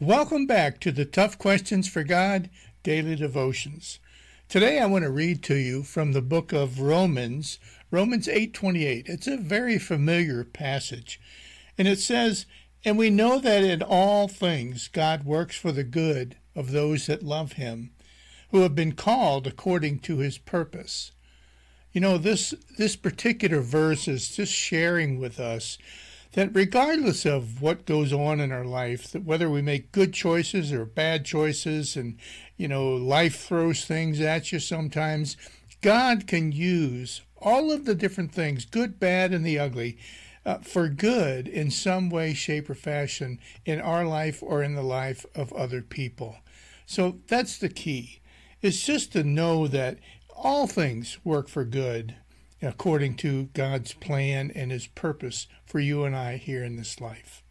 Welcome back to the Tough Questions for God Daily Devotions. Today I want to read to you from the book of Romans, Romans 8:28. It's a very familiar passage. And it says, "And we know that in all things God works for the good of those that love him, who have been called according to his purpose." You know, this this particular verse is just sharing with us that regardless of what goes on in our life, that whether we make good choices or bad choices, and you know, life throws things at you sometimes, God can use all of the different things, good, bad, and the ugly, uh, for good in some way, shape, or fashion in our life or in the life of other people. So that's the key. It's just to know that all things work for good according to God's plan and His purpose for you and I here in this life.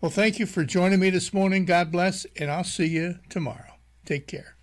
Well, thank you for joining me this morning. God bless, and I'll see you tomorrow. Take care.